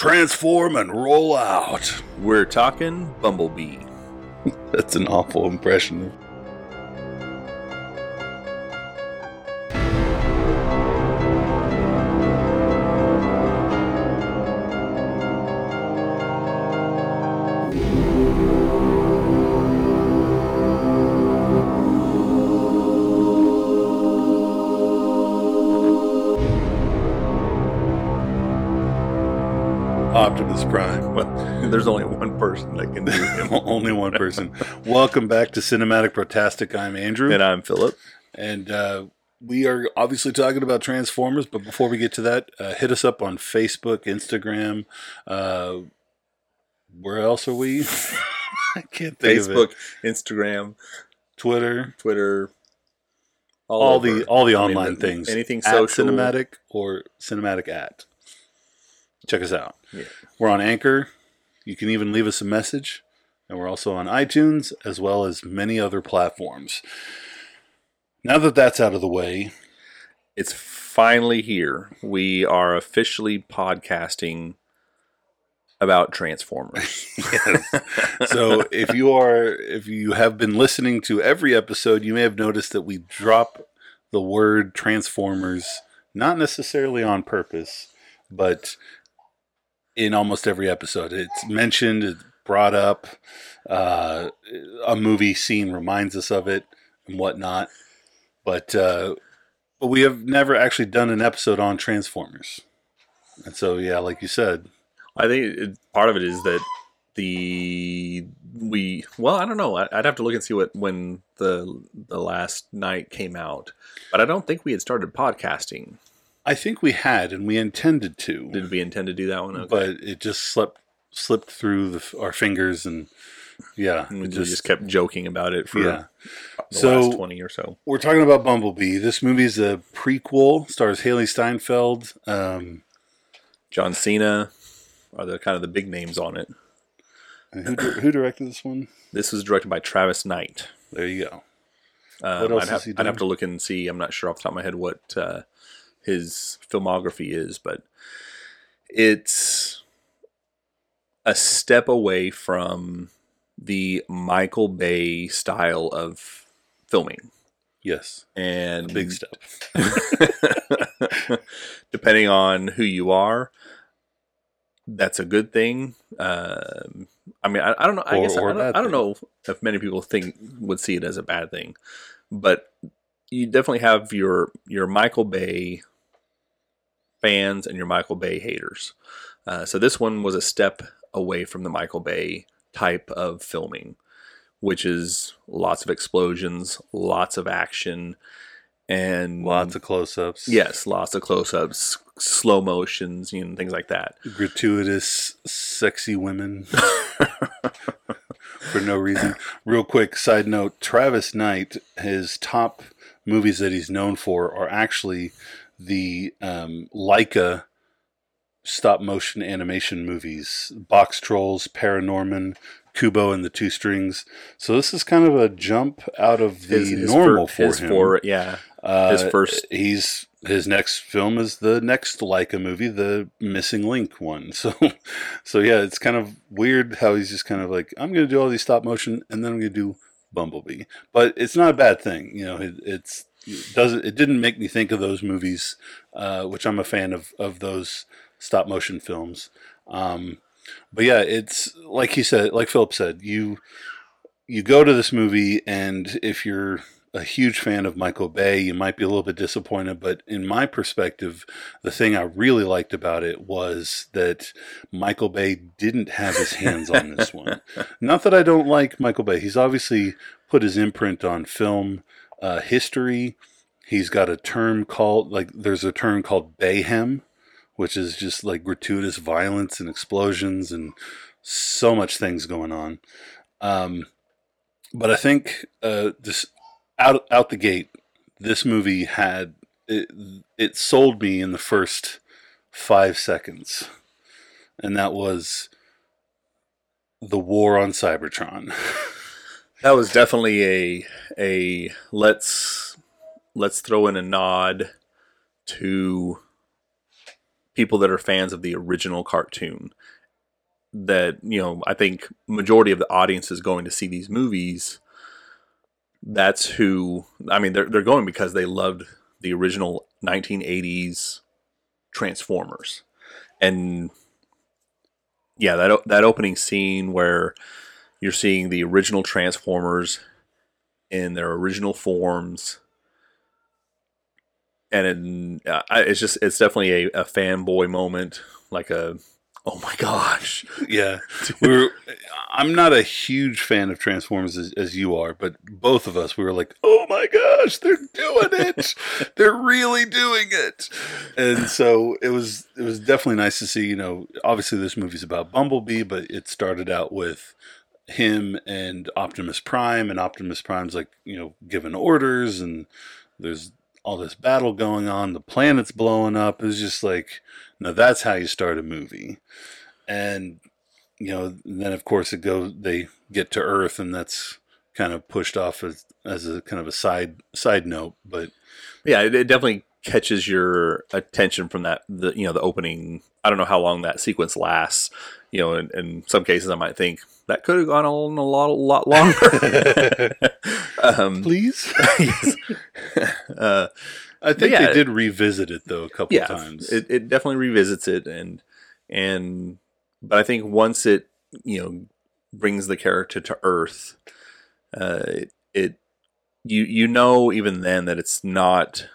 Transform and roll out. We're talking Bumblebee. That's an awful impression. Person. Welcome back to Cinematic Protastic. I'm Andrew. and I'm Philip. And uh, we are obviously talking about Transformers, but before we get to that, uh, hit us up on Facebook, Instagram. Uh, where else are we? I can't think of it. Facebook, Instagram, Twitter, Twitter, all, all, the all the I mean, online things. Anything at social. cinematic or cinematic at. Check us out. Yeah. We're on Anchor. You can even leave us a message. And we're also on iTunes as well as many other platforms. Now that that's out of the way, It's finally here. We are officially podcasting about Transformers. so if you are if you have been listening to every episode, you may have noticed that we drop the word Transformers not necessarily on purpose, but in almost every episode. It's mentioned, brought up, uh, a movie scene reminds us of it and whatnot. But uh, but we have never actually done an episode on Transformers. And so yeah, like you said, I think it, part of it is that the we well I don't know I'd have to look and see what when the the last night came out, but I don't think we had started podcasting. I think we had and we intended to. Did we intend to do that one? Okay. but it just slipped slipped through the, our fingers and yeah we it just, kept joking about it for yeah the So- last twenty or so. we're talking about bumblebee this movie is a prequel stars hailee steinfeld um John Cena are the kind of the big names on it. who, who directed this one This was directed by Travis Knight. there you go Um, What else I'd, have, he I'd have to look and see. I'm not sure off the top of my head what uh, his filmography is, but it's a step away from the Michael Bay style of filming. yes And a big step depending on who you are, that's a good thing. Um, I mean, I, I don't know. I Or- guess I, or don't, I don't know if many people think would see it as a bad thing, but you definitely have your your Michael Bay fans and your Michael Bay haters. Uh, so this one was a step away from the Michael Bay type of filming, which is lots of explosions, lots of action, and lots of close-ups. Yes, lots of close-ups, slow motions, you know, things like that. gratuitous sexy women. For no reason. Real quick side note travis knight his top movies that he's known for are actually the um, laika stop motion animation movies boxtrolls paranorman kubo and the two strings so this is kind of a jump out of the normal fir- for his him for- yeah, uh, his first- He's his next film is the next Laika movie, the Missing Link one. So, so yeah, it's kind of weird how he's just kind of like, I'm going to do all these stop motion, and then I'm going to do Bumblebee. But it's not a bad thing, you know. It, it's it doesn't it didn't make me think of those movies, uh, which I'm a fan of of those stop motion films. Um, but yeah, it's like he said, like Philip said, you you go to this movie, and if you're a huge fan of Michael Bay, you might be a little bit disappointed. But in my perspective, the thing I really liked about it was that Michael Bay didn't have his hands on this one. Not that I don't like Michael Bay; he's obviously put his imprint on film uh, history. He's got a term called like there's a term called Bayhem, which is just like gratuitous violence and explosions and so much things going on. Um, but I think uh, this out out the gate, this movie had it, it sold me in the first five seconds, and that was the war on Cybertron. That was definitely a a let's let's throw in a nod to people that are fans of the original cartoon that you know i think majority of the audience is going to see these movies that's who i mean they're, they're going because they loved the original 1980s transformers. And yeah that that opening scene where you're seeing the original transformers in their original forms and it, uh, it's just it's definitely a, a fanboy moment like a oh my gosh Yeah, we were. I'm not a huge fan of Transformers as, as you are, but both of us we were like, "Oh my gosh, they're doing it! they're really doing it!" And so it was. It was definitely nice to see. You know, obviously this movie's about Bumblebee, but it started out with him and Optimus Prime, and Optimus Prime's like you know giving orders, and there's all this battle going on. The planet's blowing up. It was just like, no, that's how you start a movie and you know then of course it goes they get to earth and that's kind of pushed off as, as a kind of a side side note but yeah it, it definitely catches your attention from that the you know the opening i don't know how long that sequence lasts you know in, in some cases i might think that could have gone on a lot a lot longer um please yes. uh i think yeah. they did revisit it though a couple yeah times it, it definitely revisits it and and but i think once it you know brings the character to earth uh it, it you you know even then that it's not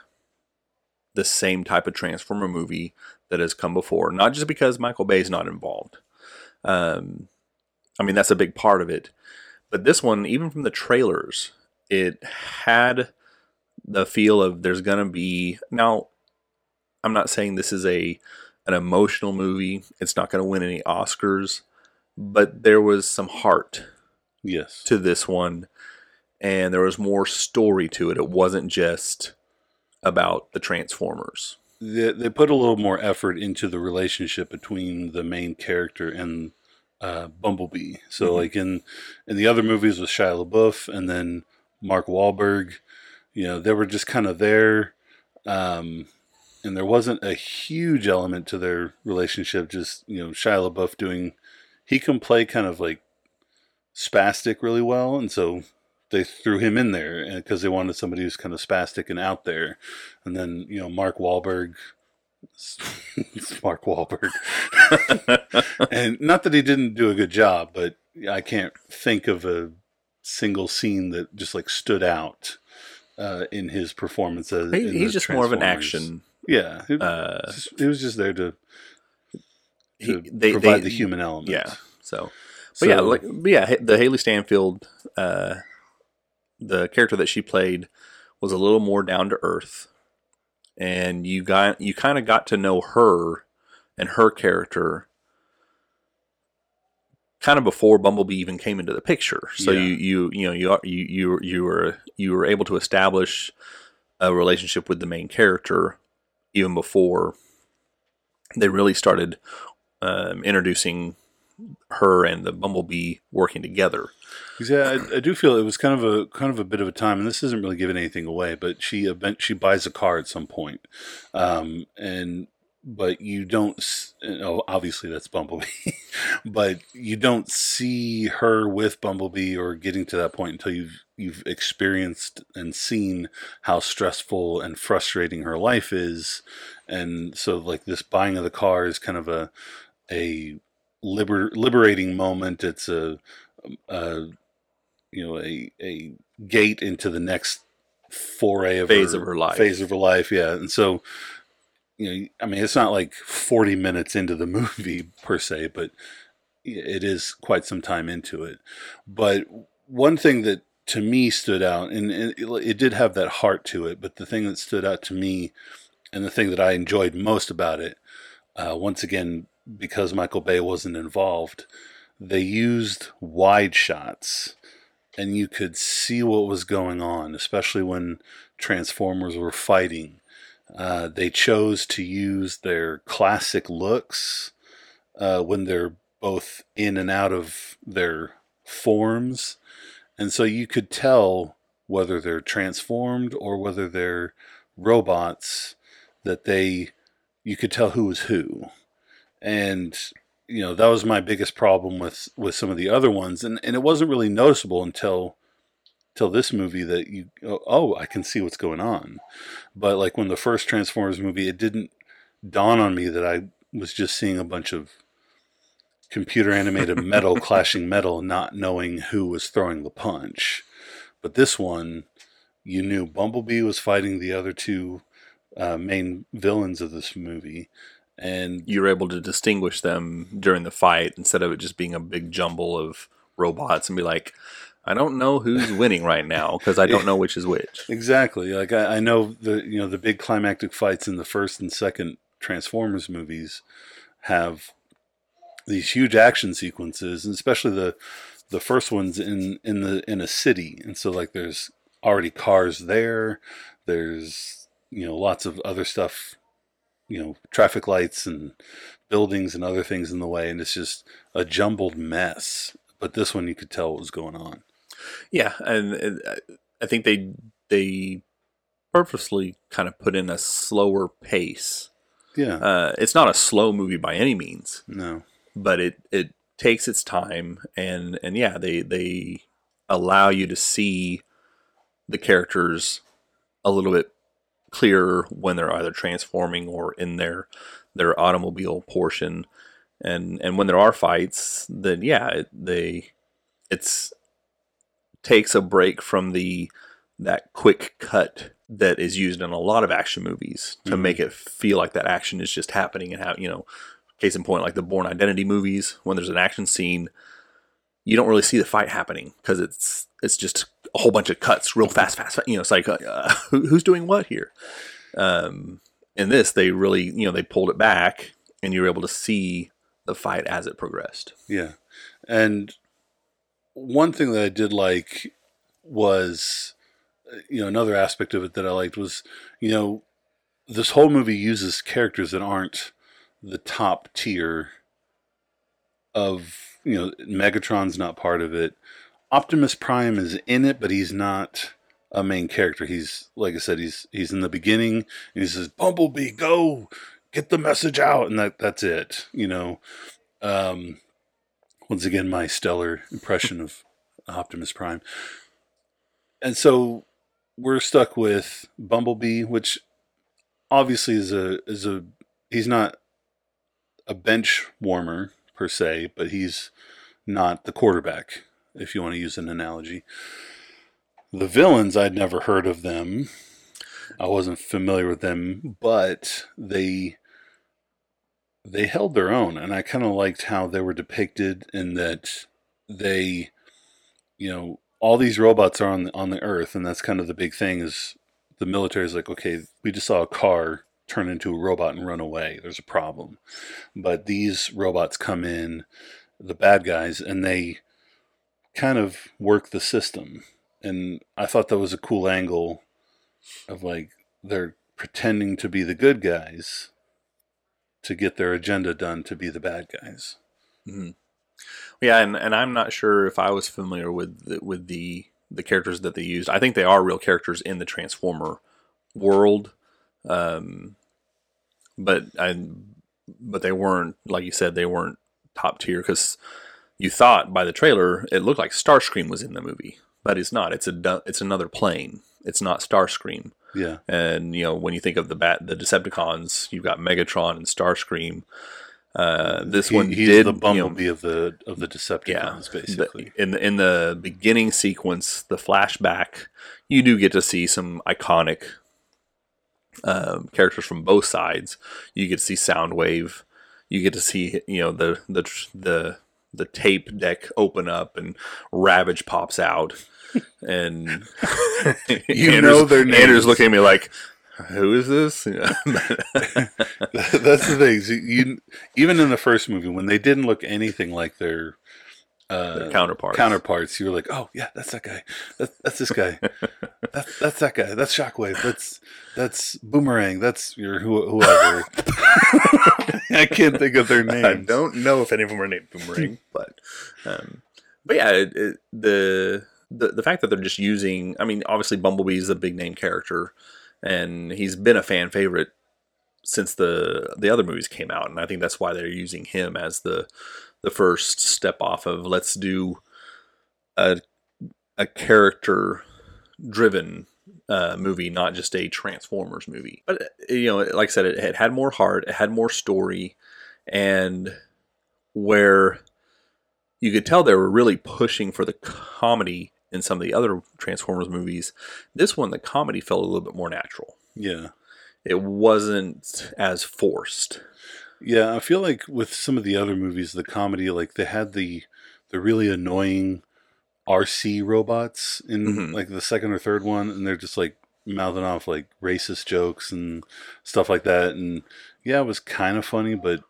the same type of transformer movie that has come before not just because michael Bay is not involved. Um i mean that's a big part of it. But this one even from the trailers it had the feel of there's gonna be now i'm not saying this is a an emotional movie it's not gonna win any oscars but there was some heart yes. to this one and there was more story to it. It wasn't just about the transformers they, they put a little more effort into the relationship between the main character and uh, Bumblebee. So, Mhm. like in in the other movies with Shia LaBeouf and then Mark Wahlberg, you know, they were just kind of there, um, and there wasn't a huge element to their relationship. Just you know, Shia LaBeouf doing he can play kind of like spastic really well, and so they threw him in there because they wanted somebody who's kind of spastic and out there. And then you know Mark Wahlberg, it's Mark Wahlberg, and not that he didn't do a good job, but I can't think of a single scene that just like stood out uh, in his performance. As, He- in he's just more of an action Yeah, he, uh he was just there to, he, they, provide they- the human element. yeah so but yeah like but yeah the hailee steinfeld uh the character that she played was a little more down to earth and you got you kind of got to know her and her character kind of before Bumblebee even came into the picture. So Yeah. you you you know you are, you you you were you were able to establish a relationship with the main character even before they really started um, introducing her and the Bumblebee working together. Yeah, I, I do feel it was kind of a kind of a bit of a time, and this isn't really giving anything away. But she event she buys a car at some point, um, and but you don't. know, obviously that's Bumblebee, but you don't see her with Bumblebee or getting to that point until you've you've experienced and seen how stressful and frustrating her life is, and so like this buying of the car is kind of a a liber- liberating moment. It's a, a you know a a gate into the next foray of Phase her, of her life. phase of her life. Yeah, and so you know, I mean, it's not like forty minutes into the movie per se, but it is quite some time into it. But one thing that to me stood out, and it, it did have that heart to it, but the thing that stood out to me, and the thing that I enjoyed most about it, uh, once again, because Michael Bay wasn't involved, they used wide shots and you could see what was going on, especially when Transformers were fighting. Uh, they chose to use their classic looks uh, when they're both in and out of their forms. And so you could tell whether they're transformed or whether they're robots that they you could tell who was who, and you know that was my biggest problem with with some of the other ones, and and it wasn't really noticeable until till this movie that you oh I can see what's going on, but like when the first Transformers movie, it didn't dawn on me that I was just seeing a bunch of computer animated metal clashing metal, not knowing who was throwing the punch. But this one, you knew Bumblebee was fighting the other two uh, main villains of this movie, and you're able to distinguish them during the fight instead of it just being a big jumble of robots and be like, I don't know who's winning right now because I don't know which is which. Exactly. Like I, I know the you know the big climactic fights in the first and second Transformers movies have these huge action sequences, and especially the the first ones in in the in a city, and so like there's already cars there. There's you know lots of other stuff, you know traffic lights and buildings and other things in the way, and it's just a jumbled mess. But this one you could tell what was going on. Yeah, and, and I think they they purposely kind of put in a slower pace. Yeah. Uh, it's not a slow movie by any means, no. but it it takes its time and and yeah, they they allow you to see the characters a little bit clearer when they're either transforming or in their their automobile portion and and when there are fights then yeah it, they it's takes a break from the that quick cut that is used in a lot of action movies to Mhm. make it feel like that action is just happening and how you know case in point like the bourne identity movies when there's an action scene you don't really see the fight happening because it's it's just a whole bunch of cuts real fast fast, fast. you know it's like uh, who, who's doing what here um in this they really you know they pulled it back and you were able to see the fight as it progressed Yeah. And one thing that I did like was, uh, you know, another aspect of it that I liked was, you know, this whole movie uses characters that aren't the top tier of, you know, Megatron's not part of it. Optimus Prime is in it, but he's not a main character. He's like I said, he's he's in the beginning and he says, Bumblebee, go get the message out and that that's it, you know. Um once again my stellar impression of Optimus Prime. And so we're stuck with Bumblebee, which obviously is a is a he's not a bench warmer per se, but he's not the quarterback, if you want to use an analogy. The villains, I'd never heard of them. I wasn't familiar with them, but they they held their own and I kind of liked how they were depicted in that they you know all these robots are on the, on the earth and that's kind of the big thing is the military is like okay we just saw a car turn into a robot and run away there's a problem but these robots come in the bad guys and they kind of work the system and I thought that was a cool angle of like they're pretending to be the good guys to get their agenda done to be the bad guys. hmm Yeah, and, and I'm not sure if I was familiar with the, with the the characters that they used. I think they are real characters in the Transformer world, um, but I but they weren't like you said they weren't top tier because you thought by the trailer it looked like Starscream was in the movie, but it's not. It's a it's another plane. It's not Starscream. Yeah, And you know, when you think of the bat, the Decepticons, you've got Megatron and Starscream. Uh, this He- one he's did the you know, bumblebee of the of the yeah, Decepticons, the- basically. in the in the beginning sequence, the flashback, you do get to see some iconic um, characters from both sides. You get to see Soundwave. You get to see you know the the the the tape deck open up and Ravage pops out, and You know their names. looking at me like, "Who is this?" That's the thing. You even in the first movie when they didn't look anything like their uh, Their counterparts. counterparts, you were like, "Oh yeah, that's that guy. That's that's this guy. that's that's that guy. That's Shockwave. That's that's Boomerang. That's your who, whoever." I can't think of their name. I don't know if any of them are named Boomerang, but um, but yeah, it, it, the the the fact that they're just using, I mean, obviously Bumblebee is a big name character, and he's been a fan favorite since the the other movies came out, and I think that's why they're using him as the the first step off of let's do a a character driven uh, movie, not just a Transformers movie. But you know, like I said, it, it had more heart, it had more story, and where you could tell they were really pushing for the comedy in some of the other Transformers movies. This one, the comedy felt a little bit more natural. Yeah. It wasn't as forced. Yeah, I feel like with some of the other movies, the comedy, like they had the the really annoying RC robots in Mhm. like the second or third one, and they're just like mouthing off like racist jokes and stuff like that. And yeah, it was kind of funny, but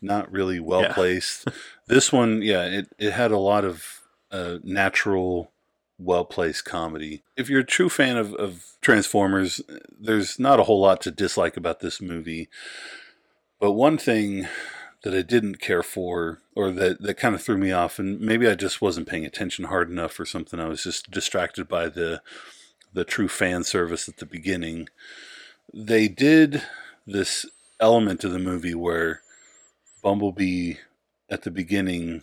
not really well Yeah. placed. this one, yeah, it it had a lot of uh, natural, well placed comedy. If you're a true fan of, of Transformers, there's not a whole lot to dislike about this movie. But one thing that I didn't care for, or that, that kind of threw me off, and maybe I just wasn't paying attention hard enough or something, I was just distracted by the the true fan service at the beginning. They did this element of the movie where Bumblebee at the beginning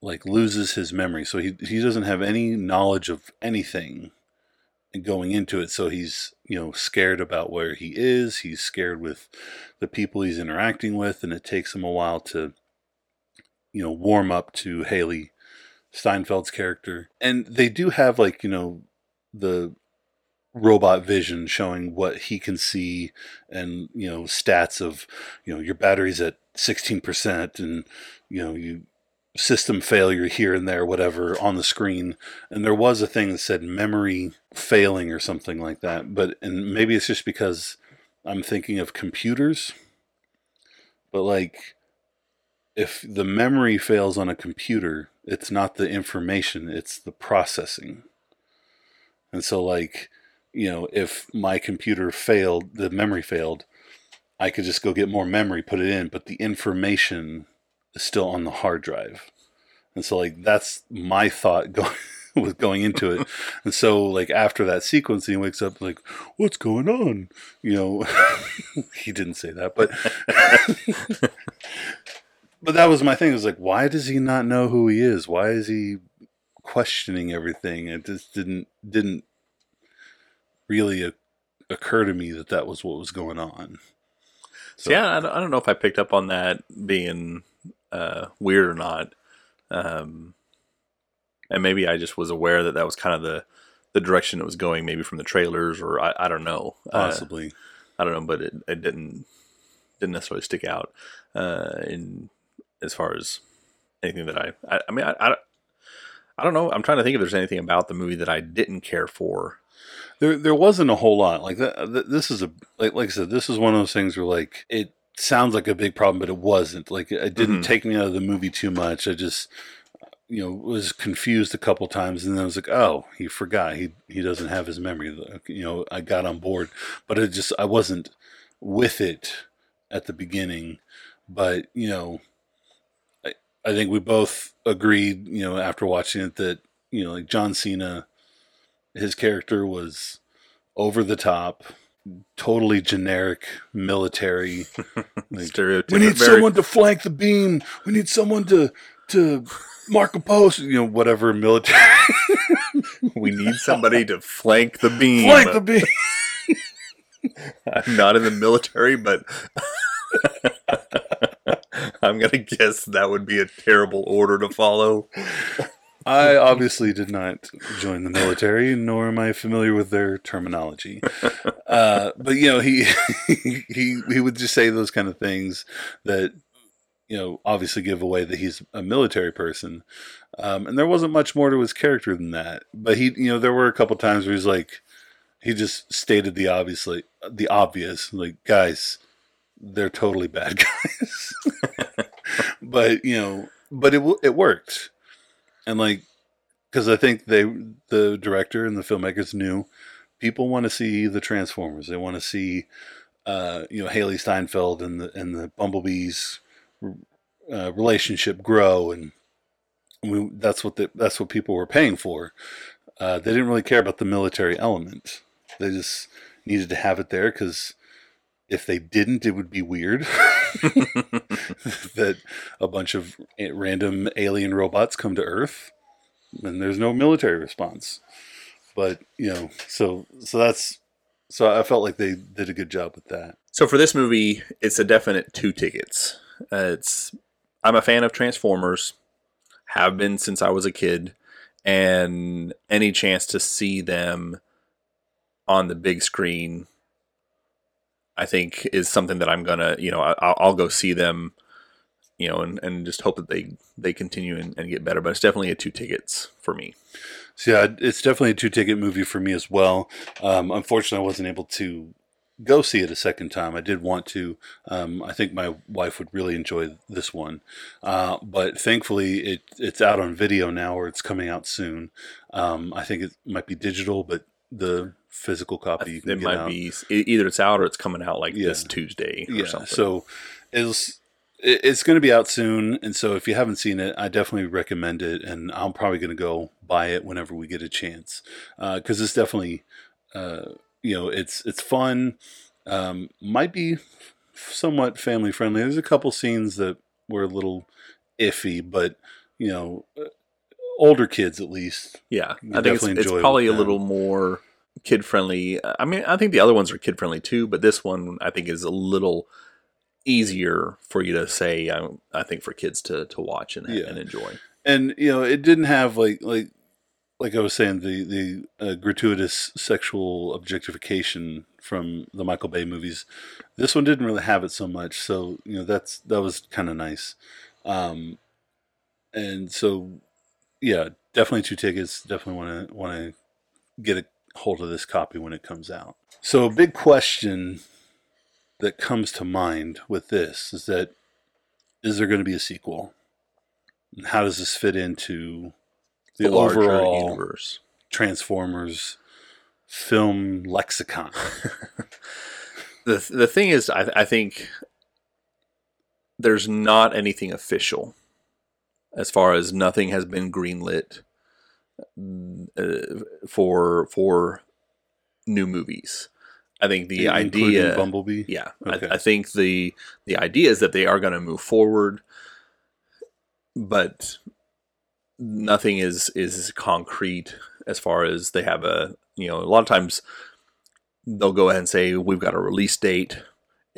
like loses his memory. So he he doesn't have any knowledge of anything going into it so he's you know scared about where he is he's scared with the people he's interacting with and it takes him a while to you know warm up to Hailee Steinfeld's character. And they do have like you know the robot vision showing what he can see and you know stats of you know your battery's at 16% and you know you system failure here and there whatever on the screen. And there was a thing that said memory failing or something like that. But and maybe it's just because i'm thinking of computers. But like if the memory fails on a computer it's not the information it's the processing. And so like you know if my computer failed the memory failed i could just go get more memory put it in but the information still on the hard drive. And so like that's my thought going with going into it. And so like after that sequence he wakes up like what's going on? You know he didn't say that but but that was my thing. It was like why does he not know who he is? Why is he questioning everything? It just didn't didn't really o- occur to me that that was what was going on. So, yeah, I don't, I don't know if I picked up on that being uh, weird or not. Um, and maybe I just was aware that that was kind of the, the direction it was going, maybe from the trailers, or I, I don't know. Uh, possibly I don't know, but it, it didn't didn't necessarily stick out uh, in as far as anything that I I, I mean I, I I don't know. I'm trying to think if there's anything about the movie that I didn't care for. There, there wasn't a whole lot like that. This is a like, like I said, this is one of those things where like it sounds like a big problem, but it wasn't. Like it didn't Mhm. take me out of the movie too much. I just, you know, was confused a couple times, and then I was like, oh, he forgot. He he doesn't have his memory. You know, I got on board, but it just I wasn't with it at the beginning. But you know, I I think we both agreed. You know, after watching it, that you know, like John Cena his character was over the top, totally generic military. Like, Stereotypical. we need someone to flank the beam. We need someone to to mark a post. You know, whatever military we need somebody to flank the beam. flank the beam. I'm not in the military, but I'm gonna guess that would be a terrible order to follow. I obviously did not join the military, nor am I familiar with their terminology. Uh, but you know, he he he would just say those kind of things that you know obviously give away that he's a military person. Um, and there wasn't much more to his character than that. But he, you know, there were a couple times where he's like, he just stated the obviously the obvious, like guys, they're totally bad guys. but you know, but it it worked, and like because I think they the director and the filmmakers knew people want to see the Transformers. They want to see uh, you know Hailee Steinfeld and the and the Bumblebees uh, relationship grow, and we, that's what the, that's what people were paying for. Uh, they didn't really care about the military element. They just needed to have it there because if they didn't, it would be weird that a bunch of random alien robots come to Earth and there's no military response. But you know, so so that's so I felt like they did a good job with that. So for this movie, it's a definite two tickets. Uh, it's I'm a fan of Transformers, have been since I was a kid, and any chance to see them on the big screen, I think is something that I'm gonna, you know, I'll, I'll go see them, you know, and, and just hope that they they continue and, and get better. But it's definitely a two tickets for me. So yeah, it's definitely a two ticket movie for me as well. Um, unfortunately, I wasn't able to go see it a second time. I did want to. Um, I think my wife would really enjoy this one, uh, but thankfully it it's out on video now, or it's coming out soon. Um, I think it might be digital, but the physical copy you can it might out. be either it's out or it's coming out like Yeah. this Tuesday or yeah. something. So it's it's going to be out soon, and so if you haven't seen it, I definitely recommend it, and I'm probably going to go buy it whenever we get a chance because it's definitely uh, you know it's it's fun. Um, might be somewhat family friendly. There's a couple scenes that were a little iffy, but you know, uh, older kids at least. Yeah, I think it's, it's it probably a little more kid friendly. I mean, I think the other ones are kid friendly too, but this one I think is a little easier for you to say. I, I think for kids to to watch and, Yeah. and enjoy. and you know it didn't have like like like I was saying the the uh, gratuitous sexual objectification from the Michael Bay movies. This one didn't really have it so much, so you know that's that was kind of nice. Um, and so yeah, definitely two tickets. Definitely want to want to get a hold of this copy when it comes out. So a big question that comes to mind with this is that is there going to be a sequel? And how does this fit into the, larger overall universe. Transformers film lexicon? The the thing is, I I think there's not anything official as far as nothing has been greenlit uh, for for new movies. I think the Including idea, Bumblebee. yeah, Okay. I, I think the the idea is that they are going to move forward, but nothing is is concrete as far as they have a you know a lot of times they'll go ahead and say we've got a release date.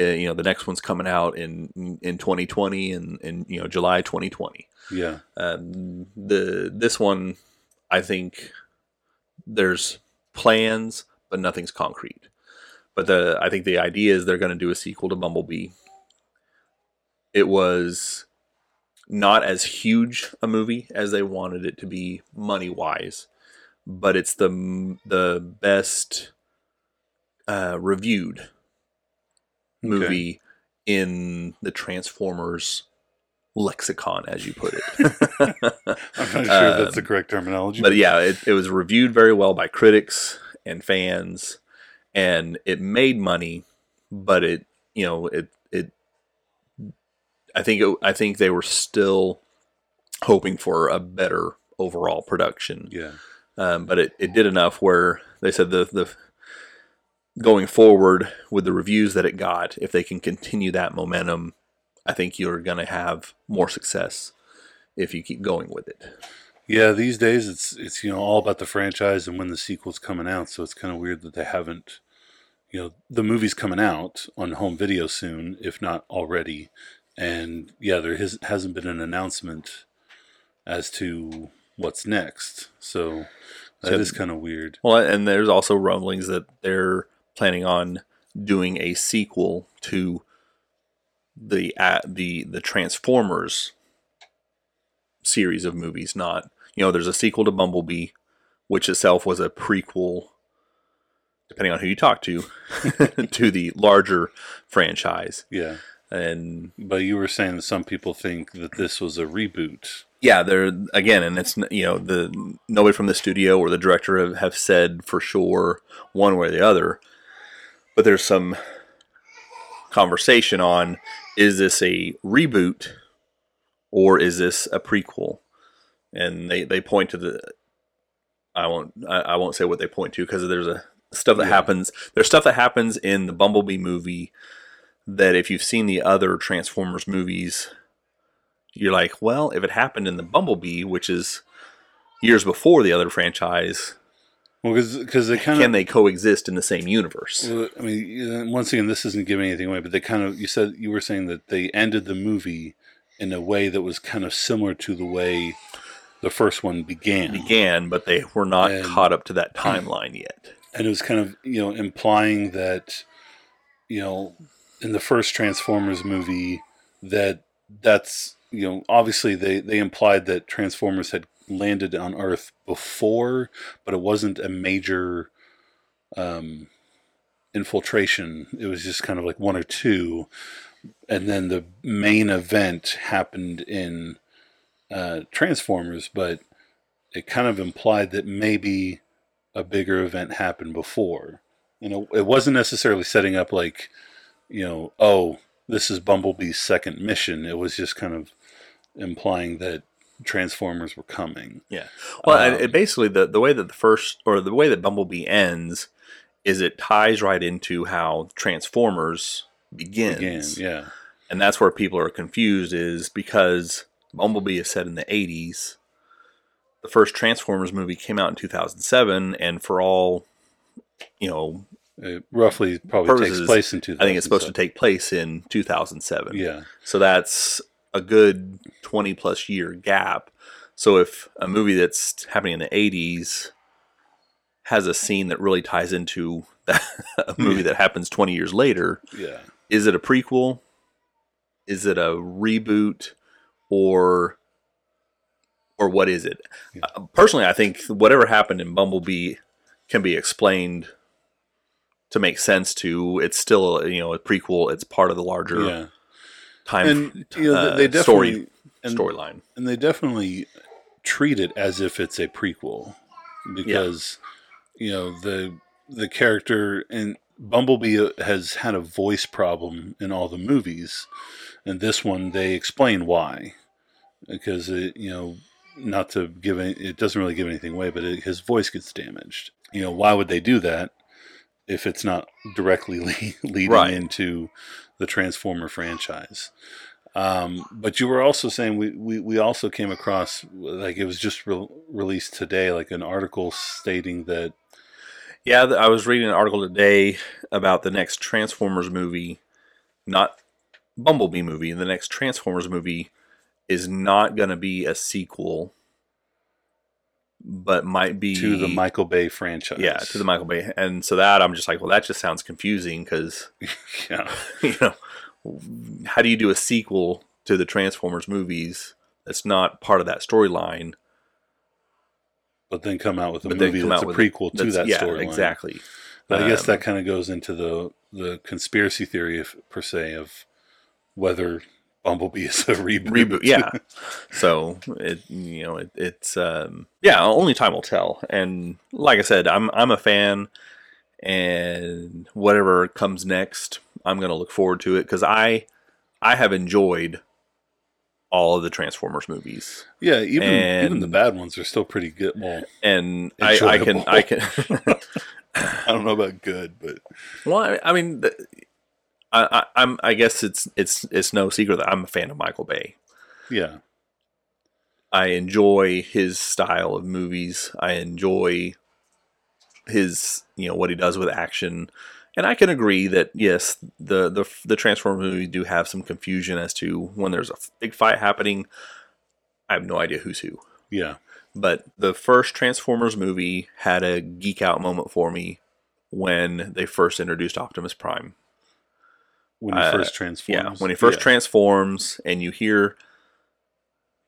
Uh, you know the next one's coming out in in 2020 and in you know July 2020 Yeah. um, the this one i think there's plans but nothing's concrete. But the i think the idea is they're going to do a sequel to bumblebee. It was not as huge a movie as they wanted it to be money wise but it's the the best uh, reviewed movie in the transformers lexicon as you put it I'm not sure if that's the Um, correct terminology. but yeah, it, it was reviewed very well by critics and fans, and it made money. But it, you know, it it. I think it, I think they were still hoping for a better overall production, yeah. um, but it, it did enough where they said the the going forward with the reviews that it got, if they can continue that momentum, I think you're going to have more success if you keep going with it. Yeah, these days it's it's you know all about the franchise and when the sequel's coming out, so it's kind of weird that they haven't you know the movie's coming out on home video soon, if not already. And yeah, there has, hasn't been an announcement as to what's next. So that is So- kind of weird. Well, and there's also rumblings that they're planning on doing a sequel to the uh, the the Transformers series of movies. Not you know, there's a sequel to Bumblebee, which itself was a prequel, depending on who you talk to, to the larger franchise. Yeah. And But you were saying that some people think that this was a reboot. yeah, they're again, and it's you know the nobody from the studio or the director have, have said for sure one way or the other, but there's some conversation on is this a reboot or is this a prequel, and they they point to the I won't I, I won't say what they point to because there's a stuff that Yeah. happens. There's stuff that happens in the Bumblebee movie that if you've seen the other Transformers movies, you're like, well, if it happened in the Bumblebee, which is years before the other franchise, Well, because they kind of can they coexist in the same universe? Well, I mean, once again, this isn't giving anything away, but they kind of. You said you were saying that they ended the movie in a way that was kind of similar to the way the first one began. Began, but they were not And- caught up to that timeline yet. and it was kind of you know implying that you know in the first transformers movie that that's you know obviously they they implied that transformers had landed on earth before but it wasn't a major um infiltration it was just kind of like one or two and then the main event happened in uh transformers but it kind of implied that maybe a bigger event happened before. You know, it wasn't necessarily setting up like, you know, oh, this is Bumblebee's second mission. It was just kind of implying that Transformers were coming. Yeah. Well, and Um, it basically the the way that the first or the way that Bumblebee ends is it ties right into how Transformers begins. Yeah. And that's where people are confused is because Bumblebee is set in the 80s. The first Transformers movie came out in 2007 and for all you know, It roughly probably Purposes, takes place in 2000. I think it's supposed to take place in 2007. Yeah. So that's a good 20 plus year gap. So if a movie that's happening in the 80s has a scene that really ties into that, a movie that happens 20 years later, Yeah. is it a prequel? Is it a reboot or or what is it? Yeah. Uh, personally, I think whatever happened in Bumblebee can be explained to make sense to it's still you know a prequel it's part of the larger Yeah. Time And you know, uh, they definitely story and, storyline. and they definitely treat it as if it's a prequel because you know the the character and Bumblebee has had a voice problem in all the movies and this one they explain why because it you know not to give any, it doesn't really give anything away but it, his voice gets damaged you know why would they do that if it's not directly le- leading Right. into the Transformer franchise um, but you were also saying we, we, we also came across like it was just re- released today, like an article stating that Yeah, I was reading an article today about the next Transformers movie, not Bumblebee movie. The next Transformers movie is not going to be a sequel, but might be to the Michael Bay franchise. yeah to the Michael Bay. And so that I'm just like, well, that just sounds confusing because yeah, you know, how do you do a sequel to the Transformers movies that's not part of that storyline? but then come out with a movie that's a prequel to that yeah, storyline. exactly. But I guess Um, that kind of goes into the the conspiracy theory of, per se of whether Bumblebee is a reboot. reboot yeah so it you know it, it's um yeah only time will tell and like i said i'm i'm a fan and whatever comes next i'm gonna look forward to it because i i have enjoyed all of the transformers movies yeah. Even even the bad ones are still pretty good. Well, and I, I can i can I don't know about good, but well i, I mean the, I, I i'm i guess it's it's it's no secret that i'm a fan of michael bay yeah, I enjoy his style of movies. I enjoy his, you know, what he does with action. And I can agree that yes, the the the Transformers movies do have some confusion as to when there's a big fight happening. I have no idea who's who. yeah, But the first Transformers movie had a geek out moment for me when they first introduced Optimus Prime. When he Uh, first transforms. Yeah, when he first Yeah, transforms and you hear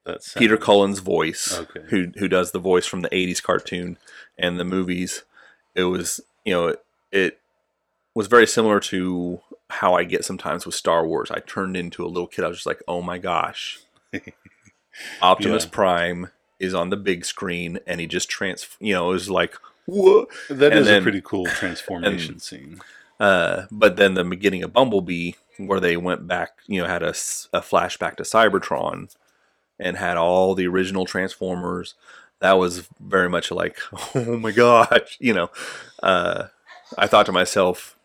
that sound. Peter Cullen's voice, Okay. who who does the voice from the '80s cartoon and the movies. It was you know it, it was very similar to how I get sometimes with Star Wars. I turned into a little kid. I was just like, oh my gosh, Optimus Yeah. Prime is on the big screen, and he just trans. You know, it was like what? That and is then- a pretty cool transformation scene. Uh, but then the beginning of Bumblebee, where they went back, you know, had a, a flashback to Cybertron and had all the original Transformers. That was very much like, oh my gosh, you know. Uh, I thought to myself,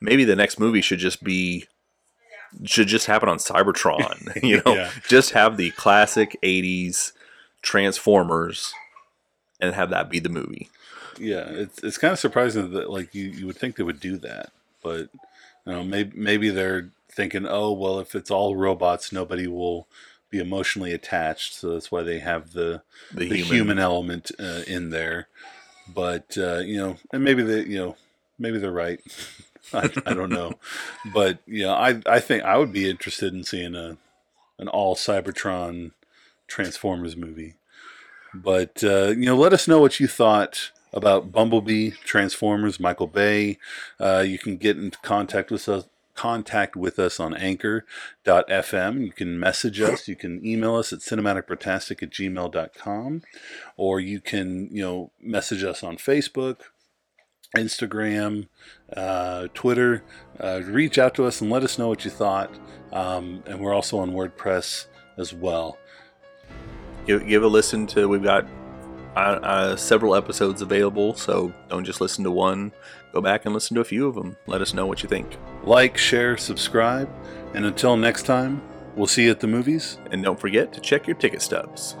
maybe the next movie should just be should just happen on Cybertron. you know, Yeah. just have the classic '80s Transformers, and have that be the movie. Yeah, it's it's kind of surprising that like you, you would think they would do that, but you know maybe maybe they're thinking, oh well, if it's all robots, nobody will be emotionally attached, so that's why they have the The, the human. human, element uh, in there. But uh, you know, and maybe they you know maybe they're right. I, I don't know, but yeah, I I think I would be interested in seeing a an all Cybertron Transformers movie. But uh, you know, let us know what you thought about Bumblebee, Transformers, Michael Bay. Uh, you can get in contact with us contact with us on anchor.fm. You can message us. You can email us at cinematicprotastic at gmail.com. Or you can, you know, message us on Facebook, Instagram, uh, Twitter. Uh, reach out to us and let us know what you thought. Um, and we're also on WordPress as well. give, give a listen to we've got uh, several episodes available so don't just listen to one. Go back and listen to a few of them let us know what you think. Like, share, subscribe, and until next time, we'll see you at the movies. and don't forget to check your ticket stubs